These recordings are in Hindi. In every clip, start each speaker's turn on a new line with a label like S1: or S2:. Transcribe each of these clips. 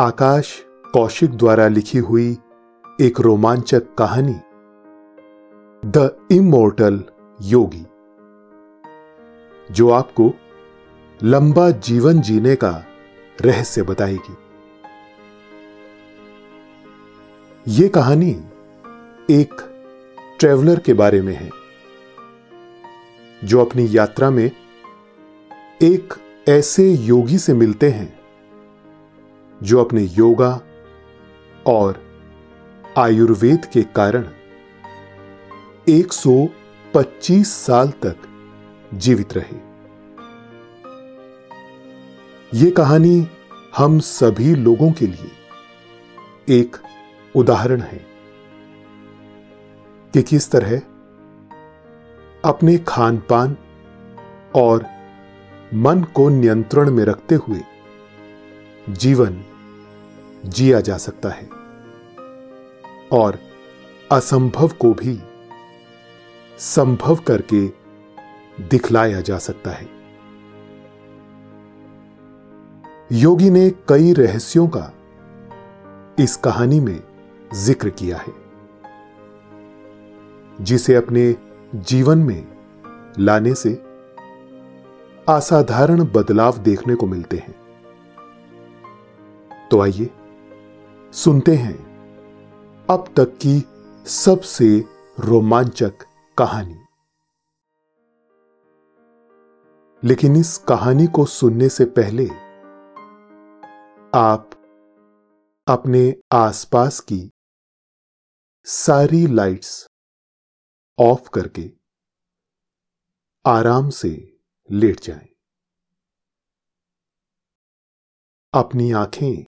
S1: आकाश कौशिक द्वारा लिखी हुई एक रोमांचक कहानी। The immortal yogi. जो आपको लंबा जीवन जीने का रहस्य बताएगी। ये कहानी एक ट्रेवलर के बारे में है, जो अपनी यात्रा में एक ऐसे योगी से मिलते हैं जो अपने योगा और आयुर्वेद के कारण 125 साल तक जीवित रहे। ये कहानी हम सभी लोगों के लिए एक उदाहरण है कि किस तरह अपने खान पान और मन को नियंत्रण में रखते हुए जीवन जिया जा सकता है और असंभव को भी संभव करके दिखलाया जा सकता है। योगी ने कई रहस्यों का इस कहानी में ज़िक्र किया है, जिसे अपने जीवन में लाने से असाधारण बदलाव देखने को मिलते हैं। तो आइए सुनते हैं अब तक की सबसे रोमांचक कहानी लेकिन इस कहानी को सुनने से पहले आप अपने आसपास की सारी लाइट्स ऑफ़ करके आराम से लेट जाएँ। अपनी आँखें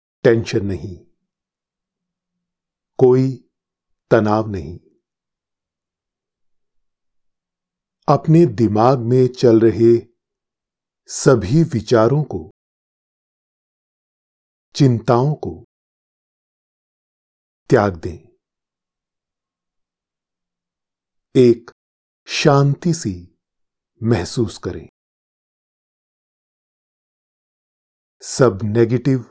S1: टेंशन नहीं। कोई तनाव नहीं। अपने दिमाग में चल रहे सभी विचारों को, चिंताओं को त्याग दें। एक शांति सी महसूस करें। सब नेगेटिव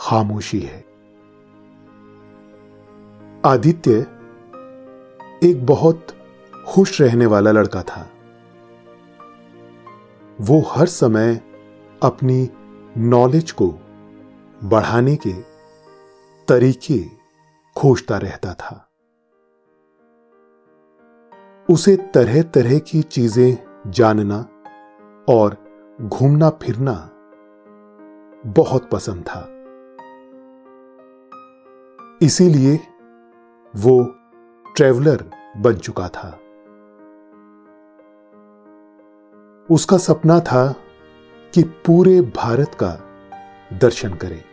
S1: खामोशी है। आदित्य एक बहुत खुश रहने वाला लड़का था। वो हर समय अपनी नॉलेज को बढ़ाने के तरीके खोजता रहता था। उसे तरह तरह की चीज़ें जानना और घूमना फिरना बहुत पसंद था। इसीलिए वो ट्रेवलर बन चुका था। उसका सपना था कि पूरे भारत का दर्शन करे।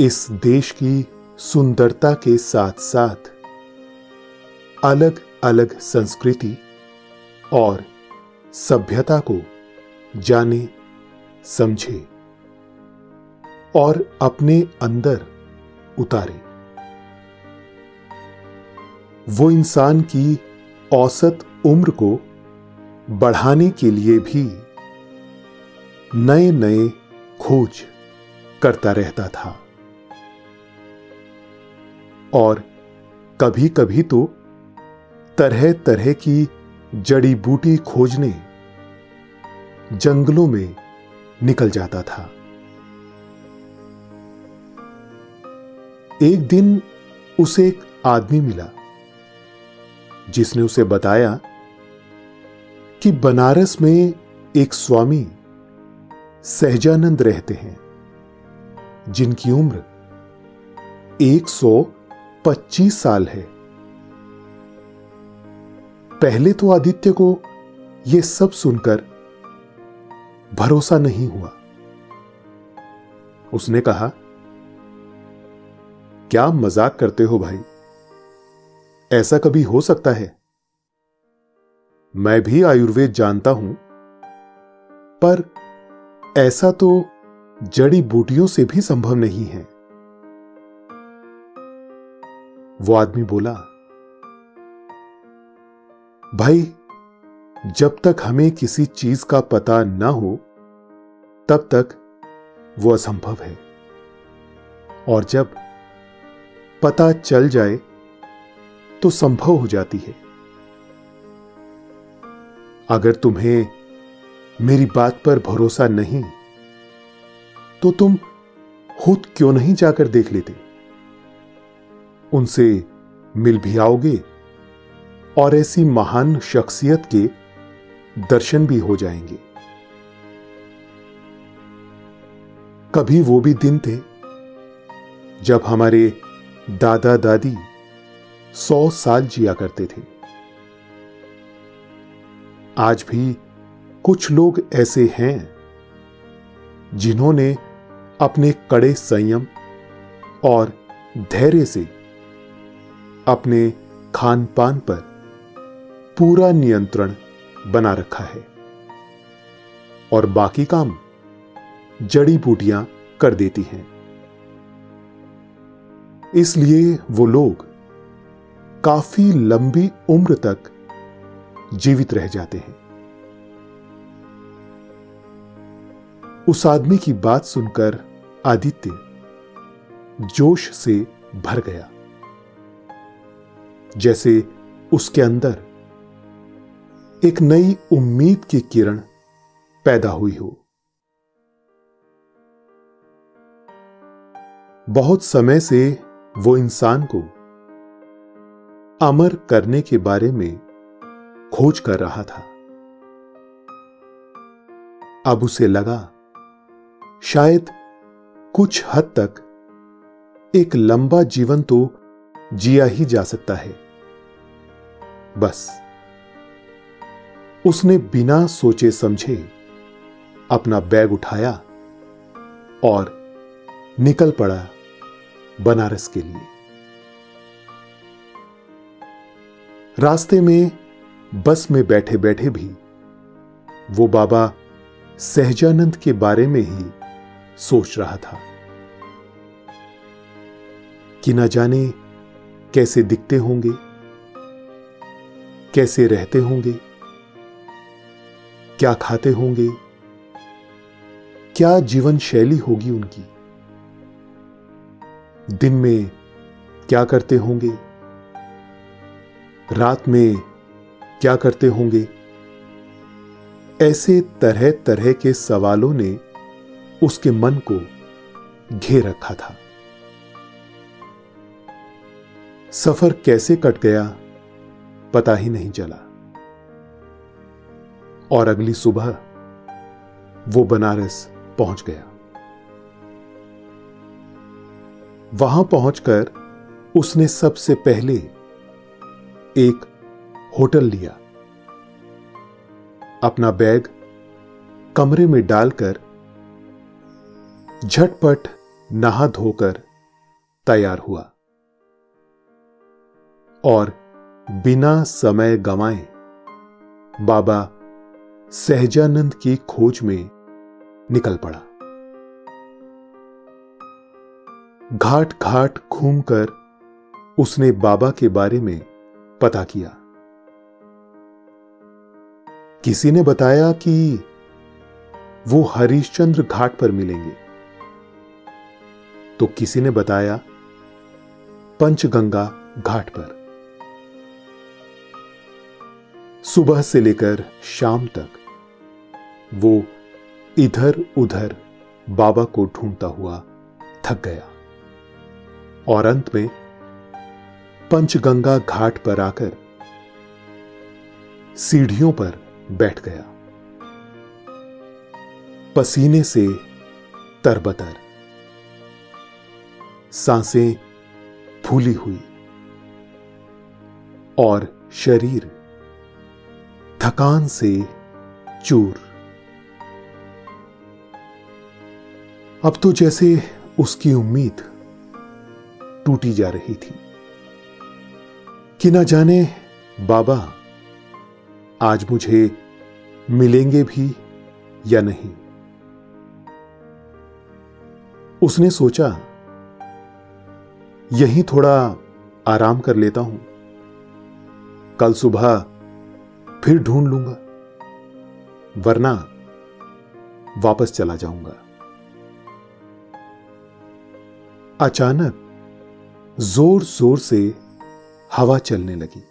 S1: इस देश की सुंदरता के साथ साथ अलग अलग संस्कृति और सभ्यता को जाने, समझे। और अपने अंदर उतारे। वो इंसान की औसत उम्र को बढ़ाने के लिए भी नए नए खोज करता रहता था। और कभी कभी तो तरह तरह की जड़ी बूटी खोजने जंगलों में निकल जाता था। एक दिन उसे एक आदमी मिला, जिसने उसे बताया कि बनारस में एक स्वामी सहजानंद रहते हैं, जिनकी उम्र 125 साल है। पहले तो आदित्य को यह सब सुनकर भरोसा नहीं हुआ। उसने कहा क्या मज़ाक करते हो भाई? ऐसा कभी हो सकता है? मैं भी आयुर्वेद जानता हूँ, पर ऐसा तो जड़ी बूटियों से भी संभव नहीं है। वो आदमी बोला, भाई, जब तक हमें किसी चीज़ का पता ना हो, तब तक वो असंभव है। और जब पता चल जाए तो संभव हो जाती है। अगर तुम्हें मेरी बात पर भरोसा नहीं तो तुम खुद क्यों नहीं जाकर देख लेते? उनसे मिल भी आओगे और ऐसी महान शख्सियत के दर्शन भी हो जाएँगे। कभी वो भी दिन थे जब हमारे दादा दादी सौ साल जिया करते थे। आज भी कुछ लोग ऐसे हैं जिन्होंने अपने कड़े संयम और धैर्य से अपने खान पान पर पूरा नियंत्रण बना रखा है और बाकी काम जड़ी बूटियाँ कर देती हैं। इसलिए वो लोग काफ़ी लंबी उम्र तक जीवित रह जाते हैं। उस आदमी की बात सुनकर आदित्य जोश से भर गया। जैसे उसके अंदर एक नई उम्मीद की किरण पैदा हुई हो। बहुत समय से वो इंसान को अमर करने के बारे में खोज कर रहा था। अब उसे लगा, शायद कुछ हद तक एक लंबा जीवन तो जिया ही जा सकता है। बस, उसने बिना सोचे समझे अपना बैग उठाया और निकल पड़ा। बनारस के लिए। रास्ते में, बस में बैठे बैठे भी, वो बाबा सहजानंद के बारे में ही सोच रहा था। कि न जाने कैसे दिखते होंगे, कैसे रहते होंगे, क्या खाते होंगे, क्या जीवन शैली होगी उनकी। दिन में क्या करते होंगे? रात में क्या करते होंगे? ऐसे तरह तरह के सवालों ने उसके मन को घेर रखा था। सफ़र कैसे कट गया, पता ही नहीं चला। और अगली सुबह वो बनारस पहुँच गया। वहाँ पहुंचकर उसने सबसे पहले एक होटल लिया। अपना बैग कमरे में डालकर झटपट नहा धोकर तैयार हुआ और बिना समय गंवाए बाबा सहजानंद की खोज में निकल पड़ा। घाट घाट घूमकर उसने बाबा के बारे में पता किया। किसी ने बताया कि वो हरिश्चंद्र घाट पर मिलेंगे। तो किसी ने बताया पंचगंगा घाट पर। सुबह से लेकर शाम तक वो इधर उधर बाबा को ढूंढता हुआ थक गया। और अंत में पंचगंगा घाट पर आकर सीढ़ियों पर बैठ गया। पसीने से तरबतर साँसें फूली हुई और शरीर थकान से चूर। अब तो जैसे उसकी उम्मीद टूटी जा रही थी। कि ना जाने, बाबा, आज मुझे मिलेंगे भी या नहीं। उसने सोचा, यहीं थोड़ा आराम कर लेता हूँ। कल सुबह फिर ढूंढ लूँगा, वरना वापस चला जाऊँगा। अचानक ज़ोर ज़ोर से हवा चलने लगी।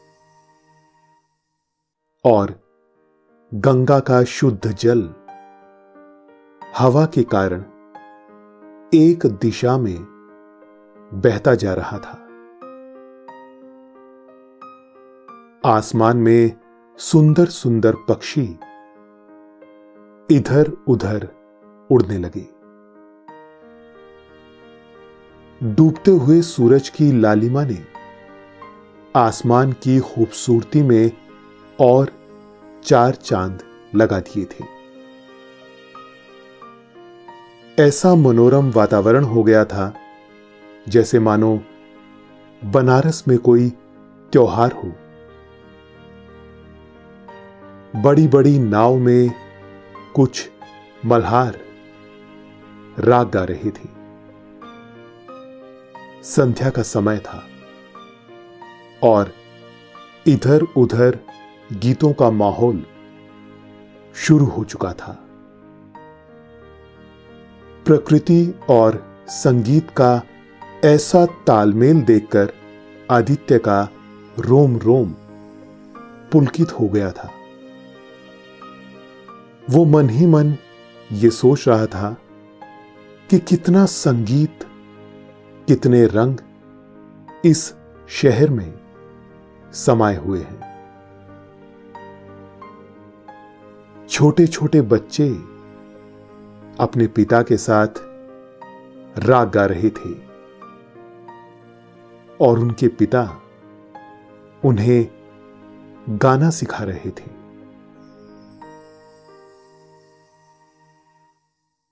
S1: और गंगा का शुद्ध जल हवा के कारण एक दिशा में बहता जा रहा था। आसमान में सुंदर सुंदर पक्षी इधर उधर उड़ने लगे। डूबते हुए सूरज की लालिमा ने आसमान की खूबसूरती में और चार चाँद लगा दिए थे। ऐसा मनोरम वातावरण हो गया था, जैसे मानो बनारस में कोई त्योहार हो। बड़ी बड़ी नाव में कुछ मल्हार राग गा रहे थे। संध्या का समय था। और इधर उधर गीतों का माहौल शुरू हो चुका था। प्रकृति और संगीत का ऐसा तालमेल देखकर आदित्य का रोम रोम पुलकित हो गया था। वो मन ही मन ये सोच रहा था कि कितना संगीत कितने रंग इस शहर में समाये हुए हैं। छोटे छोटे बच्चे अपने पिता के साथ राग गा रहे थे और उनके पिता उन्हें गाना सिखा रहे थे।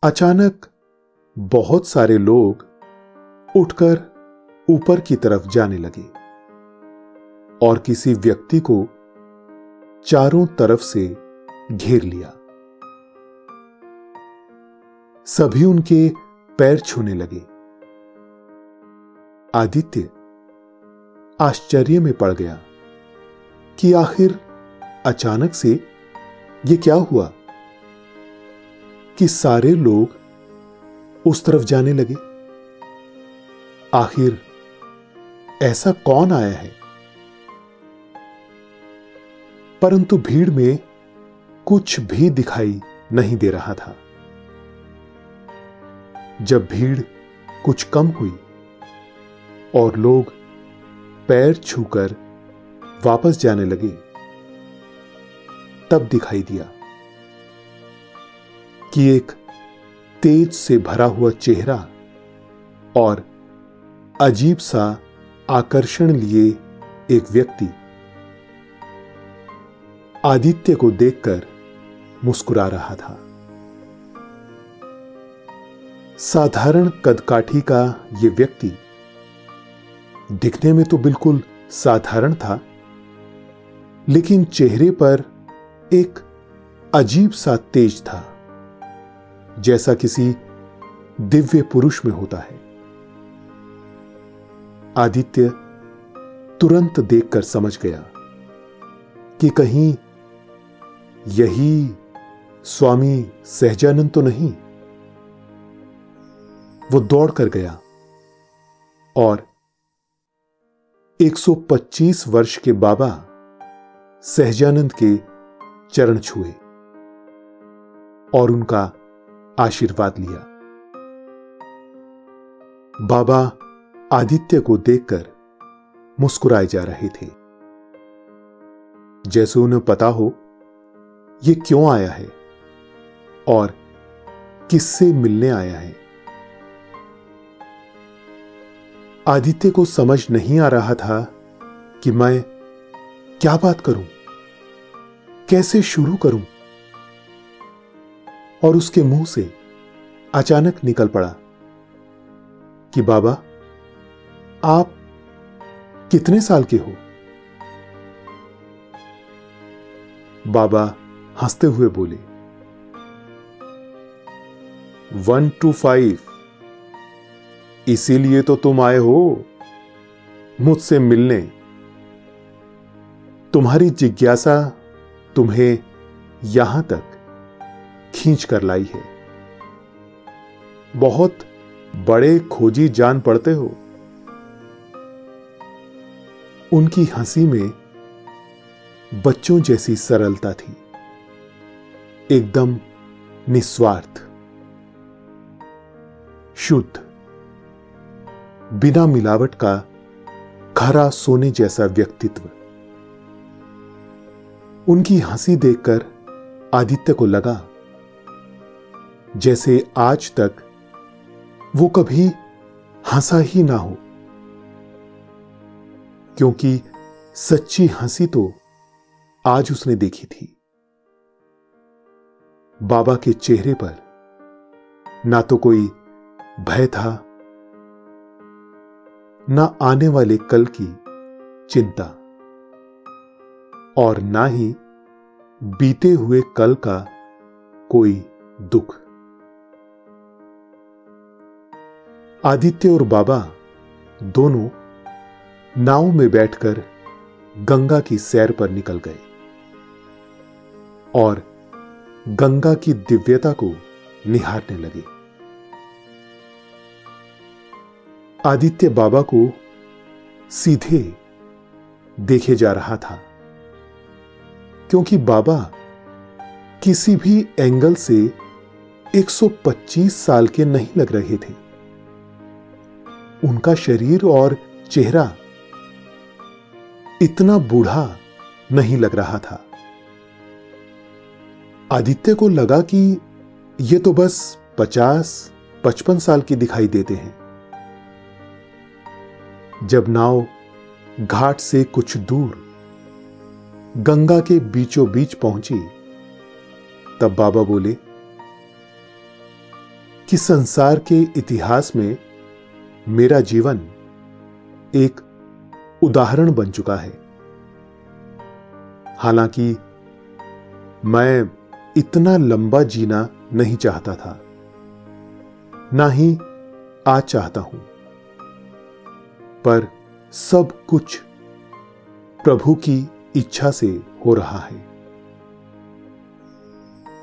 S1: अचानक बहुत सारे लोग उठकर ऊपर की तरफ़ जाने लगे और किसी व्यक्ति को चारों तरफ़ से घेर लिया। सभी उनके पैर छूने लगे। आदित्य आश्चर्य में पड़ गया कि आखिर अचानक से ये क्या हुआ कि सारे लोग उस तरफ़ जाने लगे। आखिर ऐसा कौन आया है? परंतु भीड़ में कुछ भी दिखाई नहीं दे रहा था। जब भीड़ कुछ कम हुई और लोग पैर छूकर वापस जाने लगे, तब दिखाई दिया कि एक तेज से भरा हुआ चेहरा और अजीब सा आकर्षण लिए एक व्यक्ति। आदित्य को देखकर मुस्कुरा रहा था। साधारण कदकाठी का यह व्यक्ति दिखने में तो बिल्कुल साधारण था, लेकिन चेहरे पर एक अजीब सा तेज था, जैसा किसी दिव्य पुरुष में होता है। आदित्य तुरंत देखकर समझ गया कि कहीं यही स्वामी सहजानंद तो नहीं। वो दौड़ कर गया और 125 वर्ष के बाबा सहजानंद के चरण छुए और उनका आशीर्वाद लिया। बाबा आदित्य को देखकर मुस्कुराए जा रहे थे। जैसे उन्हें पता हो, ये क्यों आया है और किससे मिलने आया है। आदित्य को समझ नहीं आ रहा था कि मैं क्या बात करूँ, कैसे शुरू करूँ, और उसके मुँह से अचानक निकल पड़ा कि बाबा आप कितने साल के हो? बाबा हँसते हुए बोले, वन टू फाइव। इसीलिए तो तुम आए हो मुझसे मिलने। तुम्हारी जिज्ञासा तुम्हें यहाँ तक खींच कर लाई है। बहुत बड़े खोजी जान पड़ते हो। उनकी हँसी में बच्चों जैसी सरलता थी। एकदम निस्वार्थ, शुद्ध, बिना मिलावट का खरा सोने जैसा व्यक्तित्व। उनकी हँसी देखकर आदित्य को लगा, जैसे आज तक वो कभी हंसा ही ना हो। क्योंकि सच्ची हँसी तो आज उसने देखी थी। बाबा के चेहरे पर ना तो कोई भय था, ना आने वाले कल की चिंता, और ना ही बीते हुए कल का कोई दुख। आदित्य और बाबा दोनों नाव में बैठकर गंगा की सैर पर निकल गए और गंगा की दिव्यता को निहारने लगे। आदित्य बाबा को सीधे देखे जा रहा था, क्योंकि बाबा किसी भी एंगल से 125 साल के नहीं लग रहे थे। उनका शरीर और चेहरा इतना बूढ़ा नहीं लग रहा था। आदित्य को लगा कि ये तो बस 50 55 साल की दिखाई देते हैं। जब नाव घाट से कुछ दूर गंगा के बीचों बीच पहुँची, तब बाबा बोले कि संसार के इतिहास में मेरा जीवन एक उदाहरण बन चुका है। हालाँकि, मैं इतना लंबा जीना नहीं चाहता था। ना ही आज चाहता हूँ। पर सब कुछ प्रभु की इच्छा से हो रहा है।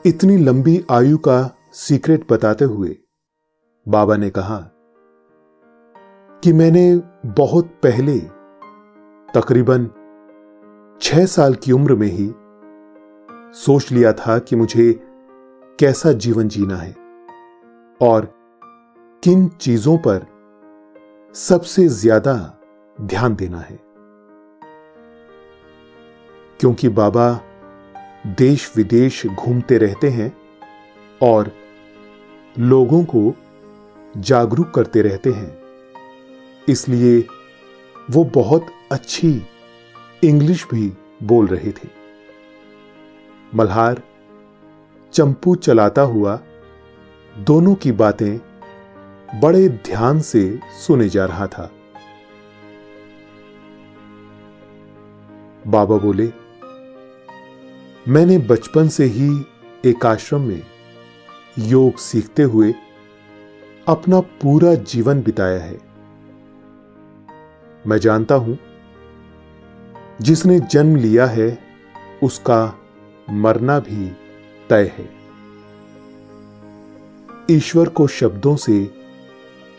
S1: इतनी लंबी आयु का सीक्रेट बताते हुए बाबा ने कहा कि मैंने बहुत पहले तकरीबन छह साल की उम्र में ही सोच लिया था कि मुझे कैसा जीवन जीना है और किन चीज़ों पर सबसे ज़्यादा ध्यान देना है। क्योंकि बाबा देश विदेश घूमते रहते हैं और लोगों को जागरूक करते रहते हैं, इसलिए वो बहुत अच्छी इंग्लिश भी बोल रहे थे। मल्हार चंपू चलाता हुआ दोनों की बातें बड़े ध्यान से सुने जा रहा था। बाबा बोले, मैंने बचपन से ही एक आश्रम में योग सीखते हुए अपना पूरा जीवन बिताया है। मैं जानता हूँ जिसने जन्म लिया है, उसका मरना भी तय है। ईश्वर को शब्दों से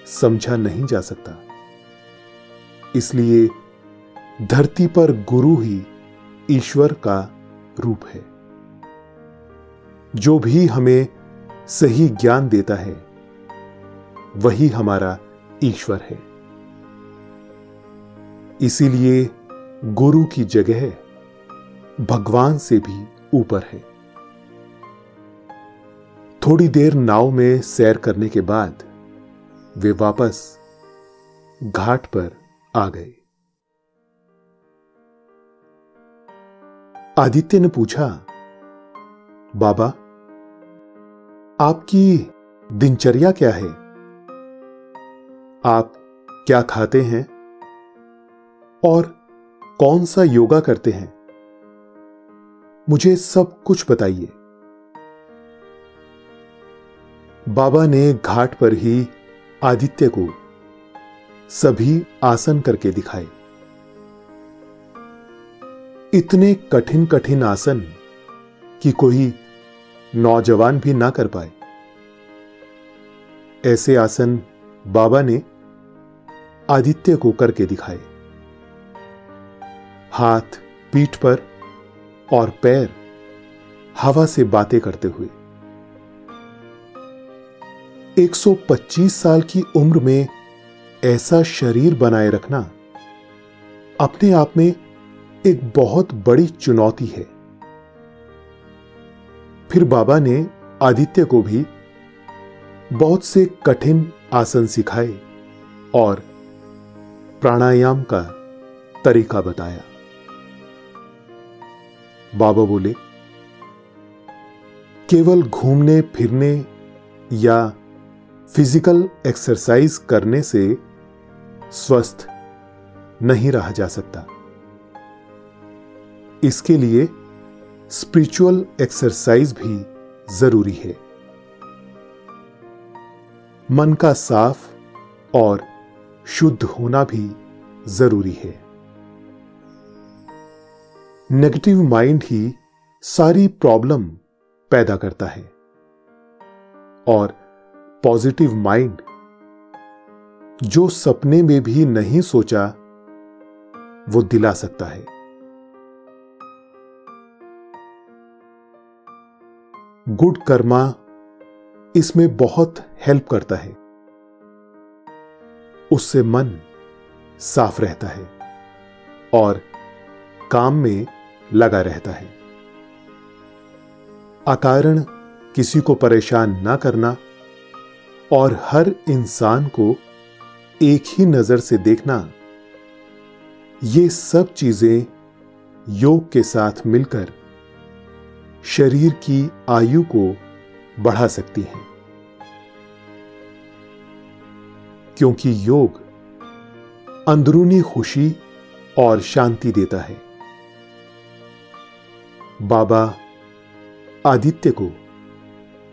S1: समझा नहीं जा सकता। इसलिए धरती पर गुरु ही ईश्वर का रूप है। जो भी हमें सही ज्ञान देता है, वही हमारा ईश्वर है। इसीलिए गुरु की जगह भगवान से भी ऊपर है। थोड़ी देर नाव में सैर करने के बाद वे वापस घाट पर आ गए। आदित्य ने पूछा, बाबा, आपकी दिनचर्या क्या है? आप क्या खाते हैं? और कौन सा योगा करते हैं? मुझे सब कुछ बताइए। बाबा ने घाट पर ही आदित्य को सभी आसन करके दिखाए। इतने कठिन कठिन आसन कि कोई नौजवान भी ना कर पाए। ऐसे आसन बाबा ने आदित्य को करके दिखाए। हाथ, पीठ पर और पैर हवा से बातें करते हुए। 125 साल की उम्र में ऐसा शरीर बनाए रखना अपने आप में एक बहुत बड़ी चुनौती है। फिर बाबा ने आदित्य को भी बहुत से कठिन आसन सिखाए और प्राणायाम का तरीका बताया। बाबा बोले, केवल घूमने, फिरने या फ़िज़िकल एक्सरसाइज करने से स्वस्थ नहीं रहा जा सकता। इसके लिए स्पिरिचुअल एक्सरसाइज भी ज़रूरी है। मन का साफ़ और शुद्ध होना भी ज़रूरी है। नेगेटिव माइंड ही सारी प्रॉब्लम पैदा करता है। और पॉजिटिव माइंड जो सपने में भी नहीं सोचा, वो दिला सकता है। गुड कर्मा इसमें बहुत हेल्प करता है। उससे मन साफ़ रहता है। और काम में लगा रहता है। अकारण किसी को परेशान ना करना और हर इंसान को एक ही नज़र से देखना, ये सब चीज़ें योग के साथ मिलकर शरीर की आयु को बढ़ा सकती हैं। क्योंकि योग अंदरूनी खुशी और शांति देता है। बाबा आदित्य को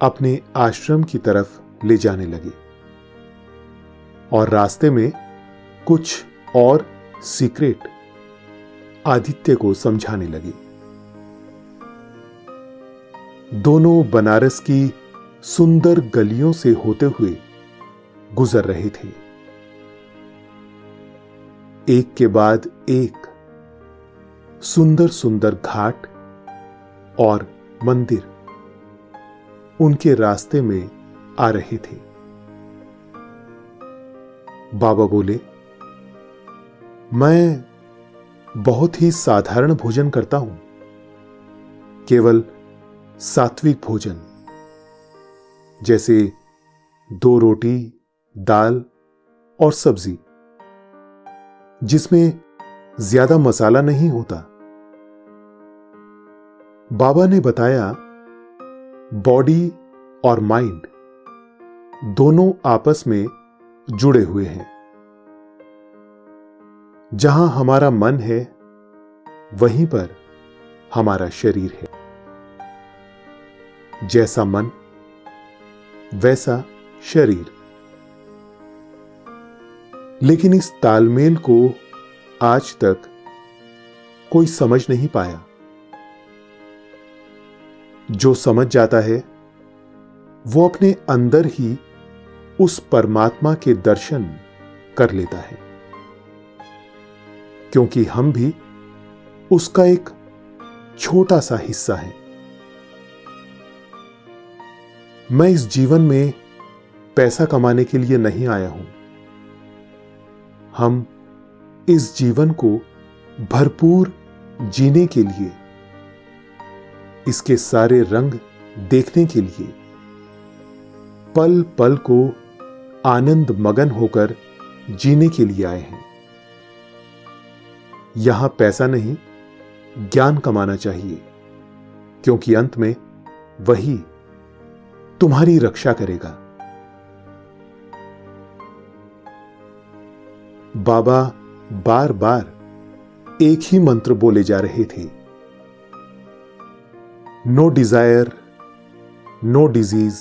S1: अपने आश्रम की तरफ़ ले जाने लगे और रास्ते में कुछ और सीक्रेट आदित्य को समझाने लगे। दोनों बनारस की सुंदर गलियों से होते हुए गुजर रहे थे। एक के बाद एक सुंदर सुंदर घाट और मंदिर उनके रास्ते में आ रहे थे। बाबा बोले, मैं बहुत ही साधारण भोजन करता हूँ, केवल सात्विक भोजन, जैसे दो रोटी, दाल और सब्ज़ी, जिसमें ज़्यादा मसाला नहीं होता। बाबा ने बताया, बॉडी और माइंड दोनों आपस में जुड़े हुए हैं। जहाँ हमारा मन है, वहीं पर हमारा शरीर है। जैसा मन, वैसा शरीर। लेकिन इस तालमेल को आज तक कोई समझ नहीं पाया। जो समझ जाता है, वो अपने अंदर ही उस परमात्मा के दर्शन कर लेता है। क्योंकि हम भी उसका एक छोटा सा हिस्सा है। मैं इस जीवन में पैसा कमाने के लिए नहीं आया हूँ। हम इस जीवन को भरपूर जीने के लिए इसके सारे रंग देखने के लिए। पल पल को आनंद मगन होकर जीने के लिए आए हैं। यहाँ पैसा नहीं, ज्ञान कमाना चाहिए, क्योंकि अंत में वही तुम्हारी रक्षा करेगा। बाबा बार बार एक ही मंत्र बोले जा रहे थे। No desire no disease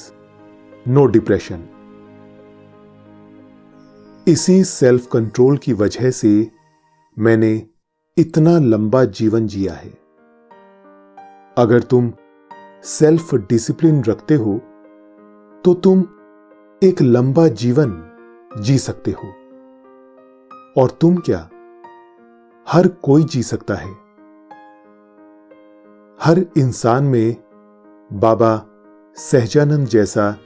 S1: no depression इसी सेल्फ कंट्रोल की वजह से मैंने इतना लंबा जीवन जिया है। अगर तुम सेल्फ डिसिप्लिन रखते हो तो तुम एक लंबा जीवन जी सकते हो। और तुम क्या? हर कोई जी सकता है। हर इंसान में बाबा सहजानंद जैसा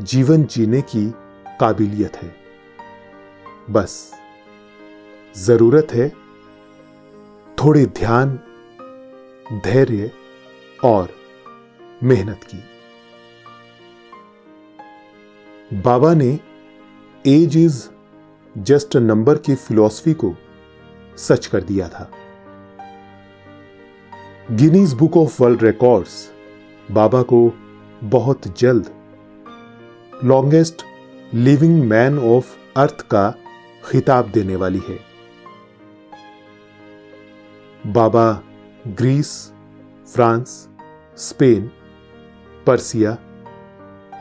S1: जीवन जीने की काबिलियत है। बस ज़रूरत है थोड़े ध्यान, धैर्य और मेहनत की। बाबा ने एज इज़ जस्ट नंबर की फिलॉसफी को सच कर दिया था। Guinness book of world records बाबा को बहुत जल्द longest living man of earth का खिताब देने वाली है बाबा Greece France Spain Persia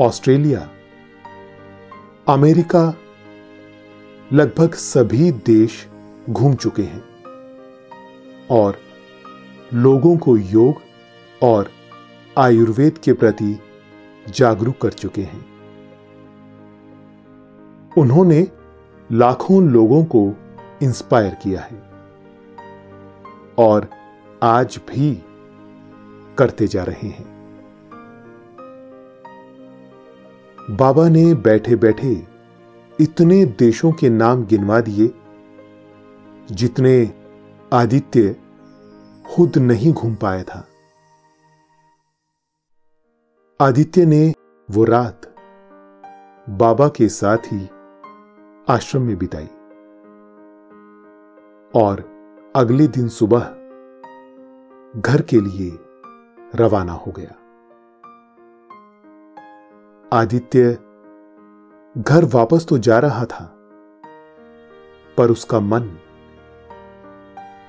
S1: Australia America लगभग सभी देश घूम चुके हैं। और लोगों को योग और आयुर्वेद के प्रति जागरूक कर चुके हैं। उन्होंने लाखों लोगों को इंस्पायर किया है और आज भी करते जा रहे हैं। बाबा ने बैठे बैठे इतने देशों के नाम गिनवा दिए, जितने आदित्य खुद नहीं घूम पाया था। आदित्य ने वो रात बाबा के साथ ही आश्रम में बिताई। और अगले दिन सुबह घर के लिए रवाना हो गया। आदित्य घर वापस तो जा रहा था, पर उसका मन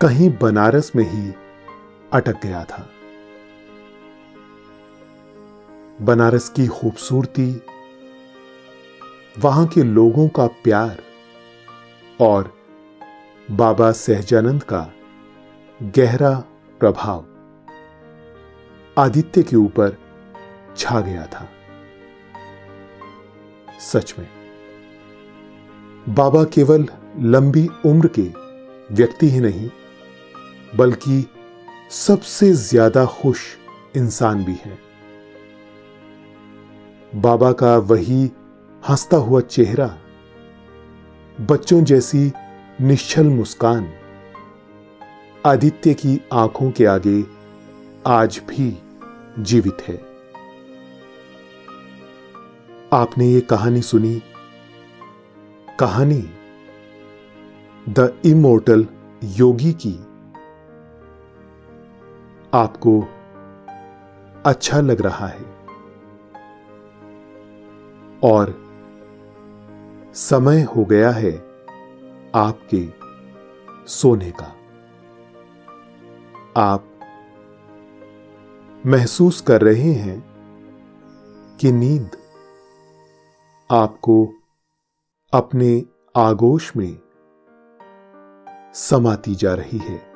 S1: कहीं बनारस में ही अटक गया था। बनारस की खूबसूरती, वहाँ के लोगों का प्यार और बाबा सहजानंद का गहरा प्रभाव आदित्य के ऊपर छा गया था। सच में, बाबा केवल लंबी उम्र के व्यक्ति ही नहीं, बल्कि सबसे ज़्यादा खुश इंसान भी हैं। बाबा का वही हंसता हुआ चेहरा, बच्चों जैसी निश्चल मुस्कान, आदित्य की आँखों के आगे आज भी जीवित है। आपने ये कहानी सुनी? कहानी द इमोर्टल योगी की। आपको अच्छा लग रहा है। और समय हो गया है आपके सोने का। आप महसूस कर रहे हैं कि नींद आपको अपने आगोश में समाती जा रही है।